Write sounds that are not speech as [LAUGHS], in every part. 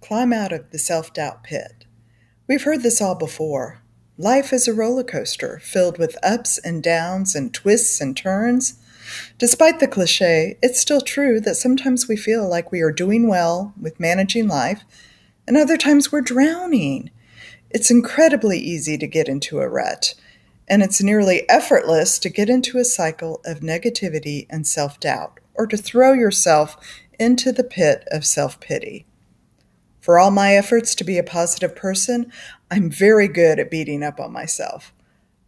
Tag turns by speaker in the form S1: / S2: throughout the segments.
S1: climb out of the self doubt pit. We've heard this all before. Life is a roller coaster filled with ups and downs and twists and turns. Despite the cliche, it's still true that sometimes we feel like we are doing well with managing life, and other times we're drowning. It's incredibly easy to get into a rut, and it's nearly effortless to get into a cycle of negativity and self doubt, or to throw yourself into the pit of self pity. For all my efforts to be a positive person, I'm very good at beating up on myself.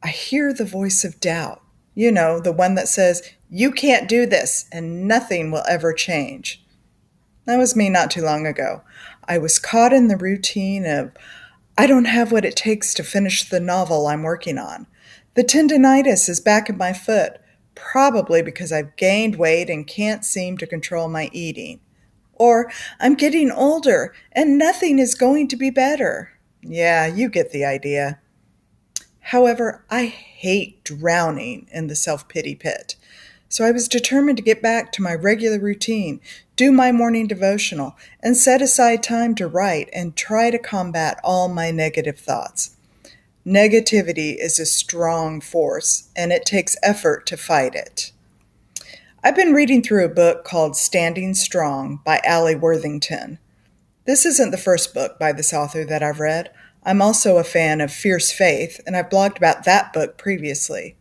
S1: I hear the voice of doubt, you know, the one that says, You can't do this and nothing will ever change. That was me not too long ago. I was caught in the routine of, I don't have what it takes to finish the novel I'm working on. The tendonitis is back in my foot, probably because I've gained weight and can't seem to control my eating. Or I'm getting older and nothing is going to be better. Yeah, you get the idea. However, I hate drowning in the self pity pit. So I was determined to get back to my regular routine, do my morning devotional, and set aside time to write and try to combat all my negative thoughts. Negativity is a strong force, and it takes effort to fight it. I've been reading through a book called Standing Strong by Alli Worthington. This isn't the first book by this author that I've read. I'm also a fan of Fierce Faith, and I've blogged about that book previously.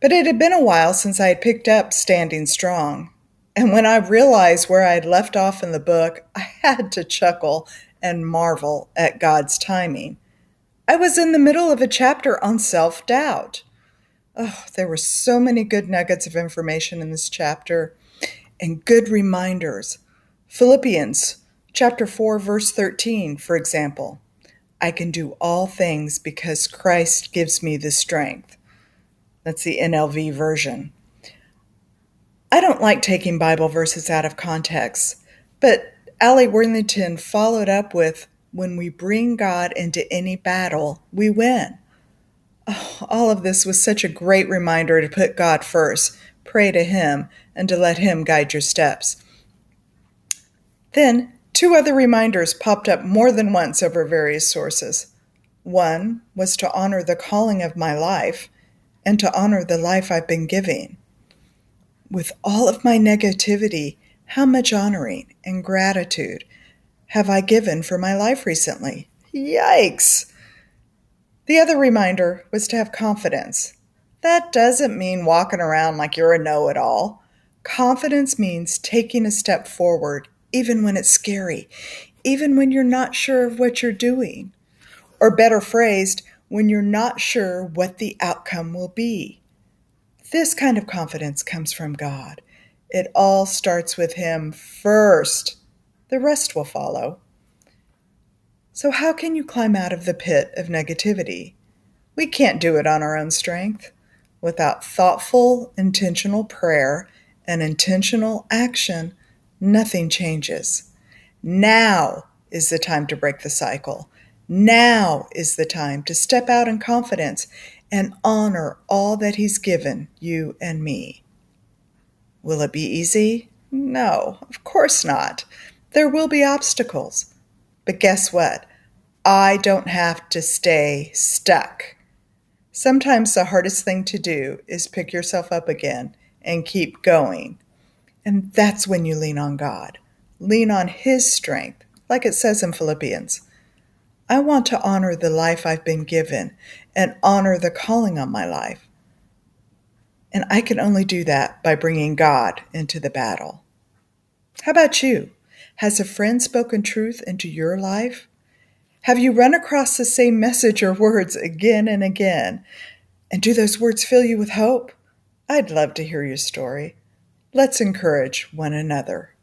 S1: But it had been a while since I had picked up Standing Strong, and when I realized where I had left off in the book, I [LAUGHS] had to chuckle and marvel at God's timing. I was in the middle of a chapter on self doubt. Oh, there were so many good nuggets of information in this chapter and good reminders. Philippians chapter 4 verse 13, for example. I can do all things because Christ gives me the strength. That's the NLV version. I don't like taking Bible verses out of context, but Alli Worthington followed up with When we bring God into any battle, we win. All of this was such a great reminder to put God first, pray to Him, and to let Him guide your steps. Then, two other reminders popped up more than once over various sources. One was to honor the calling of my life and to honor the life I've been giving. With all of my negativity, how much honoring and gratitude have I given for my life recently? Yikes! The other reminder was to have confidence. That doesn't mean walking around like you're a know it all. Confidence means taking a step forward, even when it's scary, even when you're not sure of what you're doing. Or better phrased, when you're not sure what the outcome will be. This kind of confidence comes from God. It all starts with Him first, the rest will follow. So, how can you climb out of the pit of negativity? We can't do it on our own strength. Without thoughtful, intentional prayer and intentional action, nothing changes. Now is the time to break the cycle. Now is the time to step out in confidence and honor all that He's given you and me. Will it be easy? No, of course not. There will be obstacles. But guess what? I don't have to stay stuck. Sometimes the hardest thing to do is pick yourself up again and keep going. And that's when you lean on God. Lean on His strength, like it says in Philippians. I want to honor the life I've been given and honor the calling on my life. And I can only do that by bringing God into the battle. How about you? Has a friend spoken truth into your life? Have you run across the same message or words again and again? And do those words fill you with hope? I'd love to hear your story. Let's encourage one another.